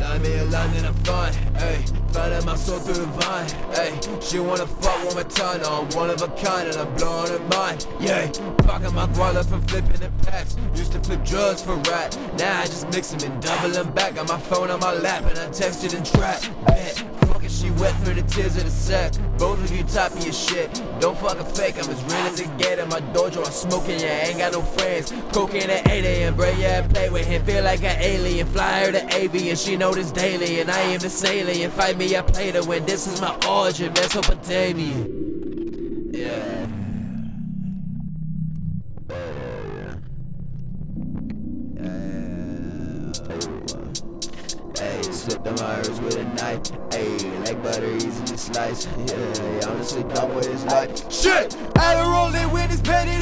Love me alone and I'm fine, ayy. Finding my soul through the vine, ayy. She wanna fuck with my time, I'm one of a kind and I'm blowing her mind, yay. Fucking my guala from flipping the packs. Used to flip drugs for rat, now I just mix them and double them back. Got my phone on my lap and I texted and trapped. Bet, fucking she wet through the tears of the sack you top of your shit. Don't fucking fake, I'm as real as it get in my dojo. I'm smoking, yeah, ain't got no friends. Cocaine at 8 a.m., bro, yeah, play with him. Feel like an alien. Fly her to and she know this daily. And I am the alien. Fight me, I play to win. This is my origin, Mesopotamia. Yeah. Hey, slip the virus with a knife. Hey, like butter, easy to slice. Yeah, honestly, done with his life. Shit! Adderall lit with his penny.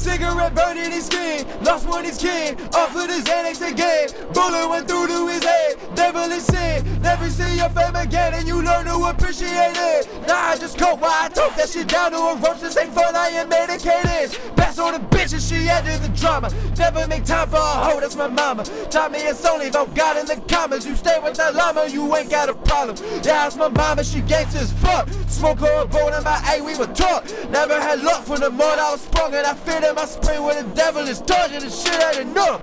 Cigarette burning his skin. Lost one his kin. Offered his Xanax again. Bullet went through to his head. Devil is sin. Never see your fame again and you learn to appreciate it. Nah, I just cope while I talk that shit down to a roast. This ain't fun, I am medicated. Pass on the bitch and she added the drama. Never make time for a hoe, that's my mama. Taught me it's only about God in the comments. You stay with that llama, you ain't got a problem. Yeah, that's my mama, she gangsta as fuck. Smoke her a bone in my A, we were. Never had luck from the morning I was sprung and I fit in my spring with the devil is dodging the shit of know.